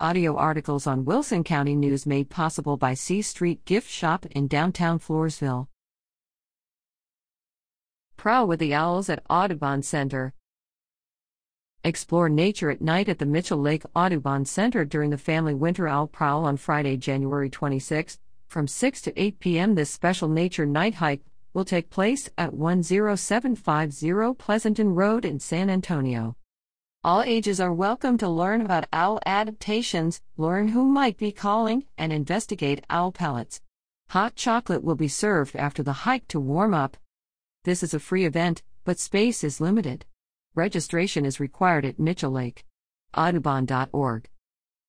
Audio articles on Wilson County News made possible by C Street Gift Shop in downtown Floresville. Prowl with the Owls at Audubon Center. Explore nature at night at the Mitchell Lake Audubon Center during the Family Winter Owl Prowl on Friday, January 26, from 6 to 8 p.m. This special nature night hike will take place at 10750 Pleasanton Road in San Antonio. All ages are welcome to learn about owl adaptations, learn who might be calling, and investigate owl pellets. Hot chocolate will be served after the hike to warm up. This is a free event, but space is limited. Registration is required at Mitchell Lake. Audubon.org